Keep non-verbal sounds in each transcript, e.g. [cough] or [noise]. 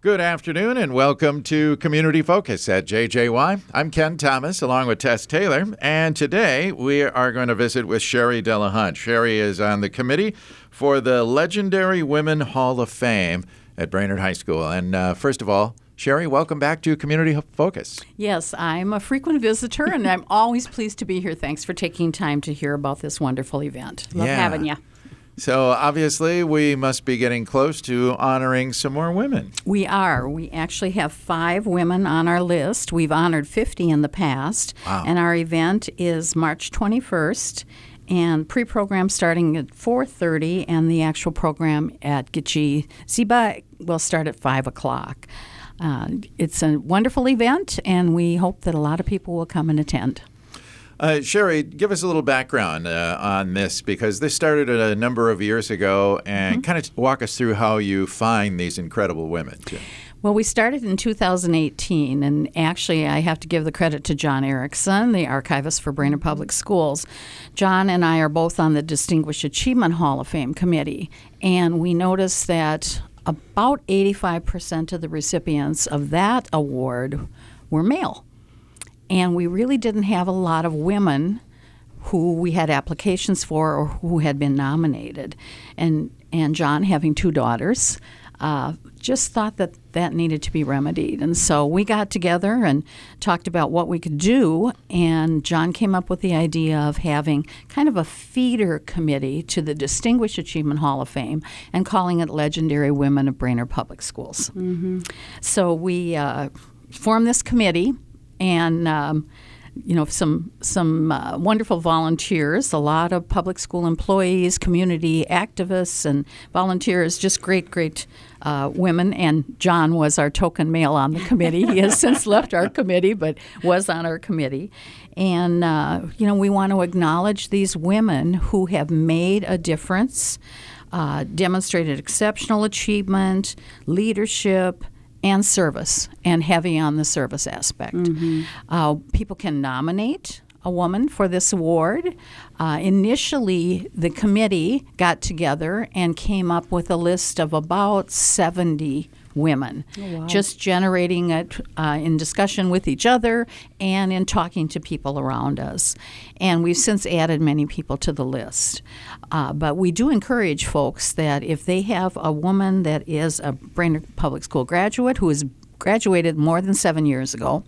Good afternoon and welcome to Community Focus at JJY. I'm Ken Thomas along with Tess Taylor, and today we are going to visit with Sherri DelaHunt. Sherri is on the committee for the Legendary Women Hall of Fame at Brainerd High School. And uh, first of all, Sherri, welcome back to Community Focus. Yes, I'm a frequent visitor and I'm always pleased to be here. Thanks for taking time to hear about this wonderful event. Love Yeah. having you. So, obviously, we must be getting close to honoring some more women. We are. We actually have five women on our list. We've honored 50 in the past. Wow. And our event is March 21st and pre-program starting at 4.30 and the actual program at Gitche Ziba will start at 5 o'clock. Uh, it's a wonderful event and we hope that a lot of people will come and attend. Uh, Sherri, give us a little background uh, on this because this started a number of years ago, and kind of walk us through how you find these incredible women. too. Well, we started in 2018, and actually, I have to give the credit to John Erickson, the archivist for Brainerd Public Schools. John and I are both on the Distinguished Achievement Hall of Fame committee, and we noticed that about 85% of the recipients of that award were male. And we really didn't have a lot of women who we had applications for or who had been nominated. And, and John, having two daughters, uh, just thought that that needed to be remedied. And so we got together and talked about what we could do. And John came up with the idea of having kind of a feeder committee to the Distinguished Achievement Hall of Fame and calling it Legendary Women of Brainerd Public Schools. So we uh, formed this committee and um, you know some some uh, wonderful volunteers, a lot of public school employees, community activists, and volunteers. Just great, great uh, women. And John was our token male on the committee. he has since [laughs] left our committee, but was on our committee. And uh, you know we want to acknowledge these women who have made a difference, uh, demonstrated exceptional achievement, leadership and service, and heavy on the service aspect. Uh, people can nominate a woman for this award. Uh, initially, the committee got together and came up with a list of about 70 women, just generating it uh, in discussion with each other and in talking to people around us. And we've since added many people to the list. Uh, but we do encourage folks that if they have a woman that is a Brainerd Public School graduate who has graduated more than seven years ago,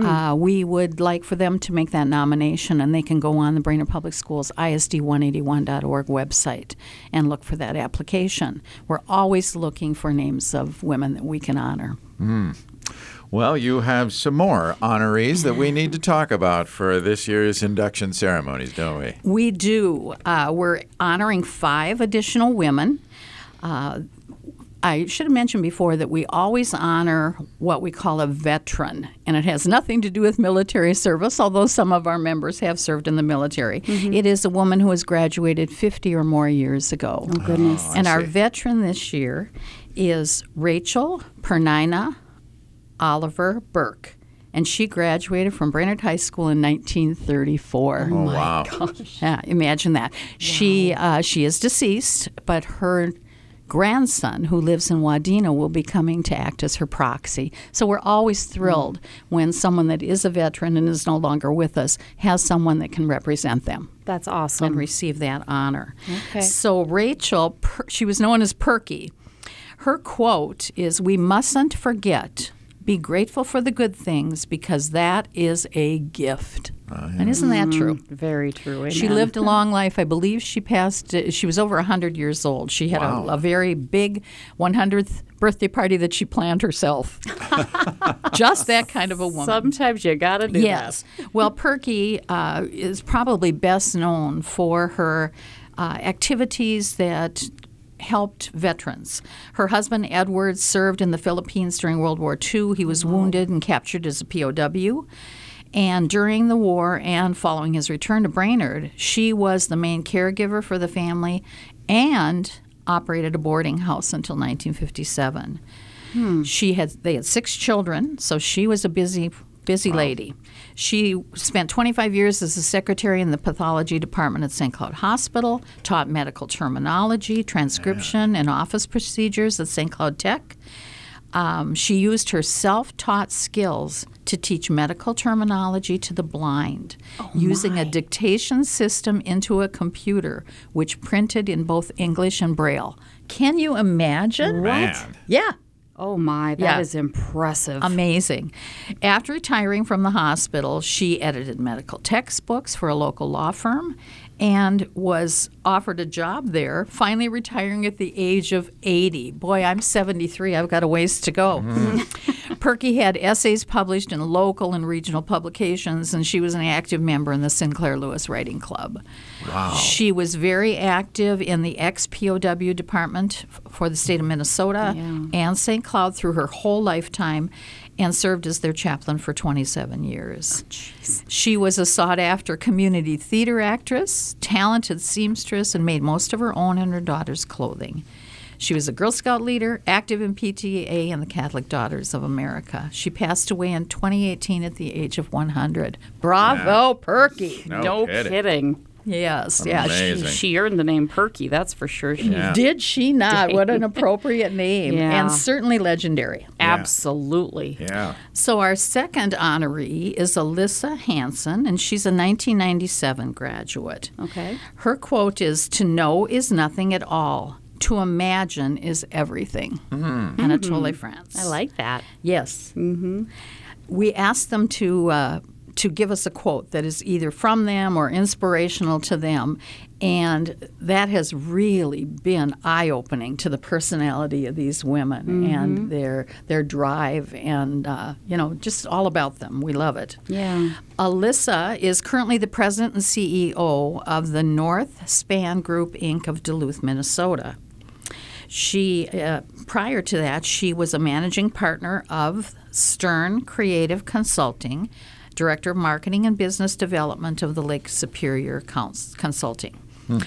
uh, we would like for them to make that nomination, and they can go on the Brainerd Public Schools ISD181.org website and look for that application. We're always looking for names of women that we can honor. Well, you have some more honorees that we need to talk about for this year's induction ceremonies, don't we? We do. Uh, we're honoring five additional women. Uh, I should have mentioned before that we always honor what we call a veteran, and it has nothing to do with military service, although some of our members have served in the military. It is a woman who has graduated 50 or more years ago. Oh, goodness. I and our veteran this year is Rachel Pernina Oliver Burke. And she graduated from Brainerd High School in 1934. Oh, wow. Yeah, imagine that. She uh, she is deceased, but her grandson, who lives in Wadena, will be coming to act as her proxy. So we're always hmm. thrilled when someone that is a veteran and is no longer with us has someone that can represent them That's awesome. and receive that honor. Okay. So Rachel, per, she was known as Perky. Her quote is, "We mustn't forget." Be grateful for the good things because that is a gift. And isn't that true? Very true. She lived a long life. I believe she passed, uh, she was over 100 years old. She had Wow. a, a very big 100th birthday party that she planned herself. [laughs] Just that kind of a woman. Sometimes you gotta do Yes. well, Perky uh, is probably best known for her uh, activities that helped veterans. Her husband, Edward, served in the Philippines during World War II. He was wounded and captured as a POW. And during the war and following his return to Brainerd, she was the main caregiver for the family and operated a boarding house until 1957. Hmm. She had they had six children, so she was a busy busy lady. She spent 25 years as a secretary in the pathology department at St. Cloud Hospital, taught medical terminology, transcription, and office procedures at St. Cloud Tech. Um, she used her self taught skills to teach medical terminology to the blind, using a dictation system into a computer, which printed in both English and Braille. Can you imagine? Man. Yeah. Oh my, that is Yeah. impressive. Amazing. After retiring from the hospital, she edited medical textbooks for a local law firm and was offered a job there, finally retiring at the age of 80. Boy, I'm 73. I've got a ways to go. Mm-hmm. [laughs] Perky had essays published in local and regional publications, and she was an active member in the Sinclair Lewis Writing Club. Wow. She was very active in the ex-POW department for the state of Minnesota Yeah. and St. Cloud through her whole lifetime and served as their chaplain for 27 years. Oh, she was a sought after community theater actress, talented seamstress, and made most of her own and her daughter's clothing. She was a Girl Scout leader, active in PTA and the Catholic Daughters of America. She passed away in 2018 at the age of 100. Bravo, Perky! No, no kidding. kidding. Yes, yeah. she- Amazing. She earned the name Perky, that's for sure. She Yeah. Did she not? What an appropriate name. [laughs] Yeah. And certainly legendary. Absolutely. Yeah. So, our second honoree is Alyssa Hanson, and she's a 1997 graduate. Okay. Her quote is To know is nothing at all, to imagine is everything. Anatole France. I like that. Yes. Mm-hmm. We asked them to uh, to give us a quote that is either from them or inspirational to them, and that has really been eye opening to the personality of these women and their their drive and uh, you know just all about them. We love it. Yeah. Alyssa is currently the president and CEO of the Northspan Group Inc. of Duluth, Minnesota. She, uh, prior to that, she was a managing partner of Stern Creative Consulting, director of marketing and business development of the Lake Superior Cons- Consulting. Hmm.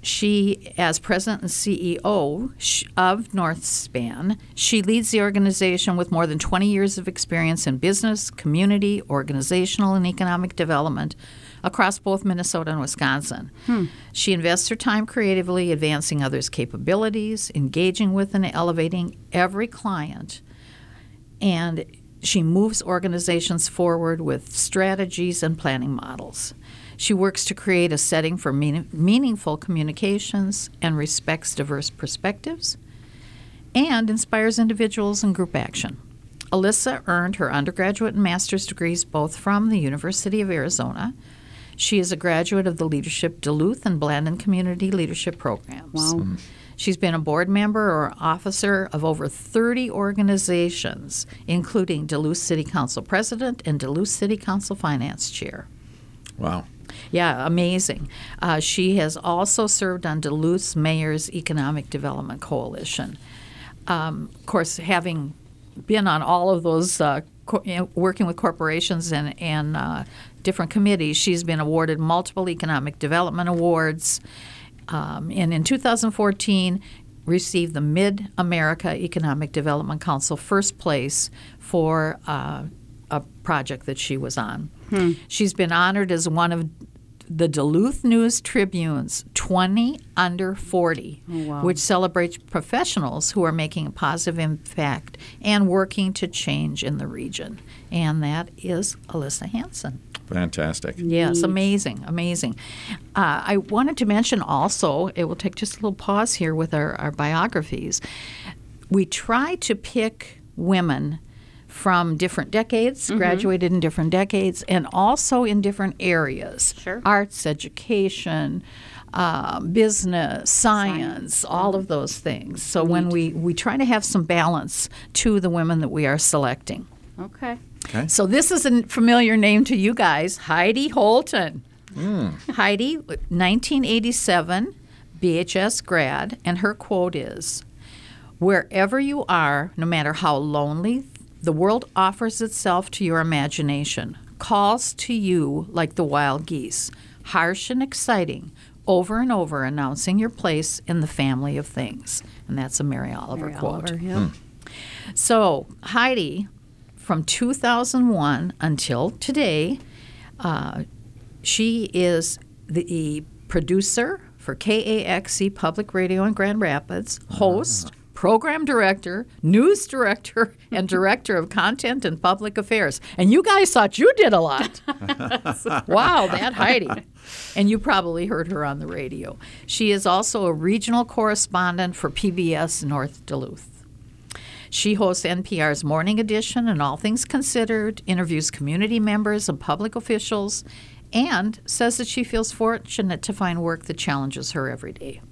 She, as president and CEO sh- of Northspan, she leads the organization with more than 20 years of experience in business, community, organizational, and economic development across both Minnesota and Wisconsin. Hmm. She invests her time creatively advancing others' capabilities, engaging with and elevating every client, and she moves organizations forward with strategies and planning models. She works to create a setting for meaning, meaningful communications and respects diverse perspectives and inspires individuals and group action. Alyssa earned her undergraduate and master's degrees both from the University of Arizona. She is a graduate of the Leadership Duluth and Blandin Community Leadership Programs. Wow. Mm. She's been a board member or officer of over 30 organizations, including Duluth City Council President and Duluth City Council Finance Chair. Wow. Yeah, amazing. Uh, she has also served on Duluth's Mayor's Economic Development Coalition. Um, of course, having been on all of those, uh, co- you know, working with corporations and, and uh, different committees, she's been awarded multiple economic development awards. Um, and in 2014, received the Mid America Economic Development Council first place for uh, a project that she was on. She's been honored as one of the Duluth News Tribune's 20 under 40, wow. which celebrates professionals who are making a positive impact and working to change in the region. And that is Alyssa Hanson. Fantastic. Yes, amazing, amazing. Uh, I wanted to mention also, it will take just a little pause here with our, our biographies. We try to pick women from different decades, graduated in different decades, and also in different areas Sure. arts, education. Uh, business, science, all of those things. So when we, we try to have some balance to the women that we are selecting. Okay. Okay. So this is a familiar name to you guys, Heidi Holtan. Hmm. Heidi, 1987, BHS grad, and her quote is, "Wherever you are, no matter how lonely, the world offers itself to your imagination, calls to you like the wild geese, harsh and exciting." Over and over, announcing your place in the family of things. And that's a Mary Oliver Mary quote. Oliver, yeah. Hmm. So, Heidi, from 2001 until today, uh, she is the producer for KAXE Public Radio in Grand Rapids, host, program director, news director, and director of content and public affairs. And you guys thought you did a lot. [laughs] wow, that Heidi. And you probably heard her on the radio. She is also a regional correspondent for PBS North Duluth. She hosts NPR's Morning Edition and All Things Considered, interviews community members and public officials, and says that she feels fortunate to find work that challenges her every day.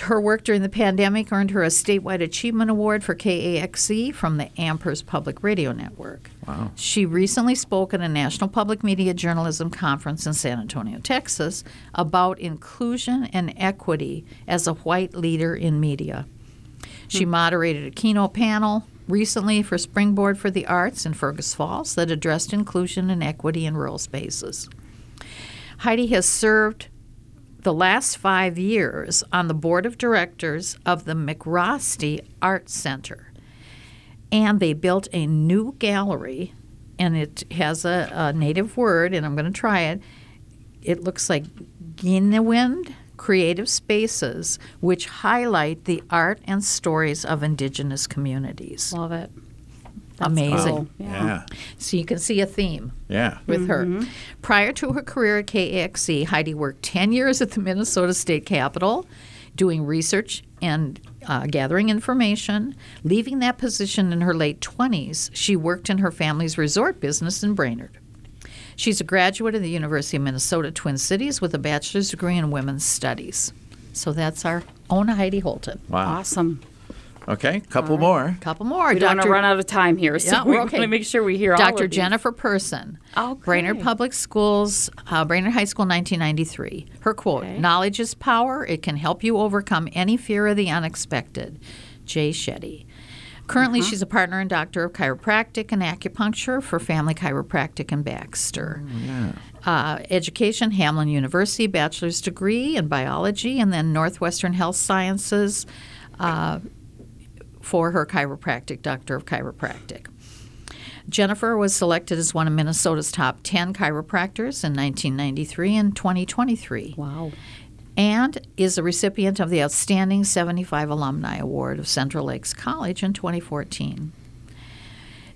Her work during the pandemic earned her a statewide achievement award for KAXE from the Ampers Public Radio Network. Wow. She recently spoke at a National Public Media Journalism Conference in San Antonio, Texas, about inclusion and equity as a white leader in media. She hmm. moderated a keynote panel recently for Springboard for the Arts in Fergus Falls that addressed inclusion and equity in rural spaces. Heidi has served the last five years on the board of directors of the MacRostie Art Center. And they built a new gallery, and it has a, a native word, and I'm going to try it. It looks like Ginawind Creative Spaces, which highlight the art and stories of indigenous communities. Love it. Amazing. cool. Yeah. So you can see a theme Yeah. with her. Prior to her career at KAXE, Heidi worked 10 years at the Minnesota State Capitol doing research and uh, gathering information. Leaving that position in her late 20s, she worked in her family's resort business in Brainerd. She's a graduate of the University of Minnesota Twin Cities with a bachelor's degree in women's studies. So that's our own Heidi Holtan. Wow. Awesome. Okay. Couple more. Couple more. We don't want to Dr. run out of time here, so Yeah, we we're okay. want to make sure we hear all Dr. Jennifer Person. Okay. Brainerd Public Schools, uh, Brainerd High School, 1993. Her quote Okay. Knowledge is power. It can help you overcome any fear of the unexpected. Jay Shetty. Currently, Uh-huh. she's a partner and doctor of chiropractic and acupuncture for Family Chiropractic in Baxter. Uh, education, Hamline University, bachelor's degree in biology, and then Northwestern Health Sciences uh, for her chiropractic, doctor of chiropractic. Jennifer was selected as one of Minnesota's top 10 chiropractors in 1993 and 2023, Wow. And is a recipient of the Outstanding 75 Alumni Award of Central Lakes College in 2014.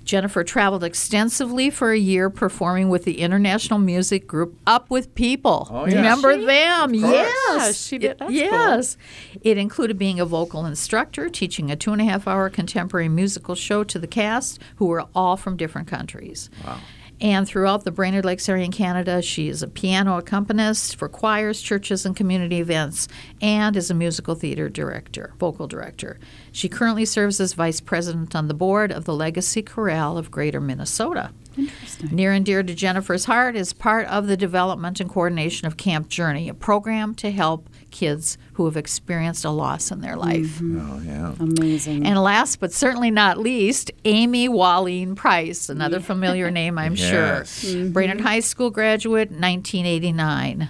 Jennifer traveled extensively for a year performing with the international music group Up With People. Oh, yeah. Remember She- them? Yes. She did. It- That's cool. yes. It included being a vocal instructor, teaching a two and a half hour contemporary musical show to the cast, who were all from different countries. Wow. And throughout the Brainerd Lakes area in Canada, she is a piano accompanist for choirs, churches, and community events, and is a musical theater director, vocal director. She currently serves as vice president on the board of the Legacy Chorale of Greater Minnesota. Interesting. Near and dear to Jennifer's heart is part of the development and coordination of Camp Journey, a program to help kids who have experienced a loss in their life. Mm-hmm. Oh, yeah. Amazing. And last but certainly not least, Amy Walleen Price, another familiar name, I'm [laughs] Yes. sure. Brainerd High School graduate, 1989.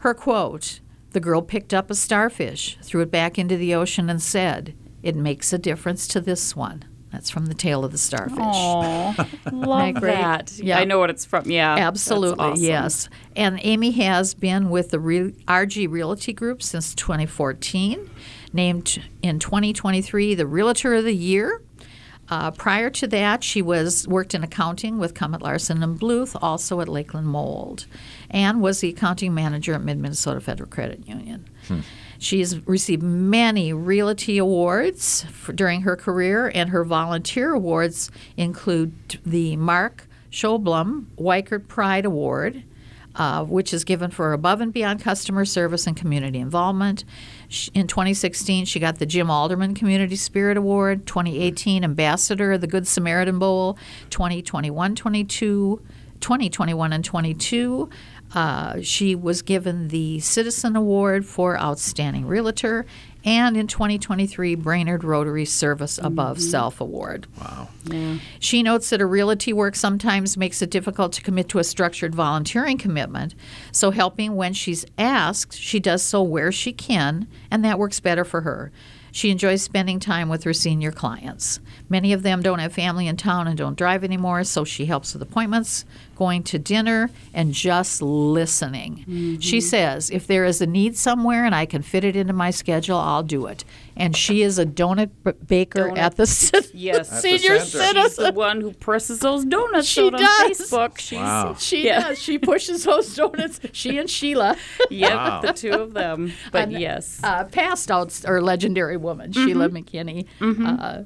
Her quote The girl picked up a starfish, threw it back into the ocean, and said, It makes a difference to this one. That's from the tale of the starfish. Aw, [laughs] love that. Yeah. I know what it's from. Yeah, Absolutely, awesome. yes. And Amy has been with the Re- RG Realty Group since 2014, named in 2023 the Realtor of the Year. Uh, prior to that, she was worked in accounting with Comet Larson and Bluth, also at Lakeland Mold, and was the accounting manager at Mid Minnesota Federal Credit Union. She has received many realty awards for, during her career, and her volunteer awards include the Mark Schoblum Weichert Pride Award, uh, which is given for above and beyond customer service and community involvement. Sh- In 2016, she got the Jim Alderman Community Spirit Award. 2018, Ambassador of the Good Samaritan Bowl. 2021, 22, 2021 and 22. Uh, she was given the Citizen Award for Outstanding Realtor, and in 2023, Brainerd Rotary Service Above mm-hmm. Self Award. Wow. Yeah. She notes that her realty work sometimes makes it difficult to commit to a structured volunteering commitment, so helping when she's asked, she does so where she can, and that works better for her. She enjoys spending time with her senior clients. Many of them don't have family in town and don't drive anymore, so she helps with appointments, going to dinner, and just listening. She mm-hmm. says, If there is a need somewhere and I can fit it into my schedule, I'll do it. And she is a donut b- baker Donut- at the cen- Yes. [laughs] At the senior center. She's the citizen. one who presses those donuts She out on does. Facebook. She's Wow. She Yeah. does. She pushes those donuts. She and Sheila, [laughs] Yep, Wow. the two of them. But And, yes. uh, passed out or legendary woman, Sheila McKinney. Uh,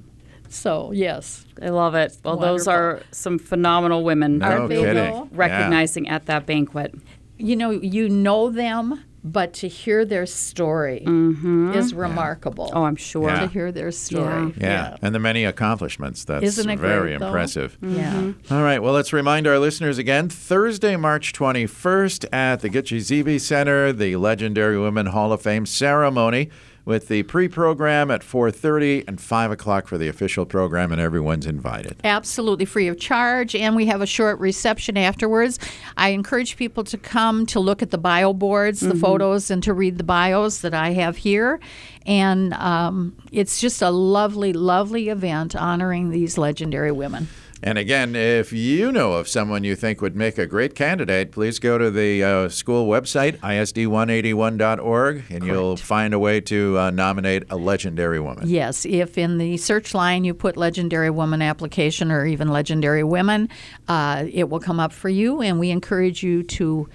so yes, I love it. Well, those are some phenomenal women No Are they kidding. though? Yeah. recognizing at that banquet. you know you know them, but to hear their story mm-hmm. is remarkable. Oh, I'm sure. Yeah. To hear their story, Yeah. And the many accomplishments. That's Isn't it very great, though? impressive. yeah. Mm-hmm. All right. Well, let's remind our listeners again Thursday, March 21st at the Gichi-ziibi Center, the Legendary Women Hall of Fame ceremony with the pre-program at 4.30 and 5 o'clock for the official program, and everyone's invited. absolutely free of charge and we have a short reception afterwards. I encourage people to come to look at the bio boards the photos and to read the bios that i have here. And um, it's just a lovely lovely event honoring these legendary women And again, if you know of someone you think would make a great candidate, please go to the uh, school website, isd181.org, and you'll find a way to uh, nominate a legendary woman. yes if in the search line you put legendary woman application or even legendary women uh, it will come up for you and we encourage you to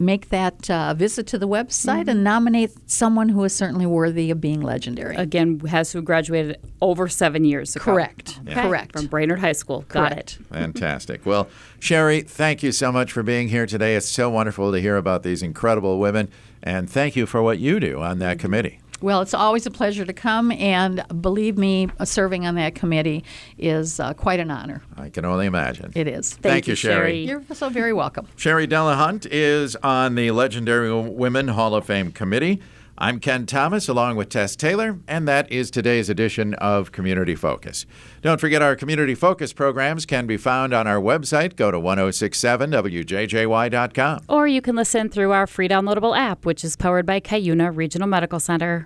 make that uh, visit to the website and nominate someone who is certainly worthy of being legendary Again, has who graduated over seven years ago. Correct. Okay. Correct. From Brainerd High School. Got it. [laughs] Fantastic. Well, Sherri, thank you so much for being here today. It's so wonderful to hear about these incredible women, and thank you for what you do on that committee. Well, it's always a pleasure to come, and believe me, uh, serving on that committee is uh, quite an honor. I can only imagine. It is. Thank you, Sherri. You're so very welcome. Sherri DelaHunt is on the Legendary Women Hall of Fame committee. I'm Ken Thomas along with Tess Taylor, and that is today's edition of Community Focus. Don't forget our Community Focus programs can be found on our website. Go to 1067wjjy.com. Or you can listen through our free downloadable app, which is powered by Cuyuna Regional Medical Center.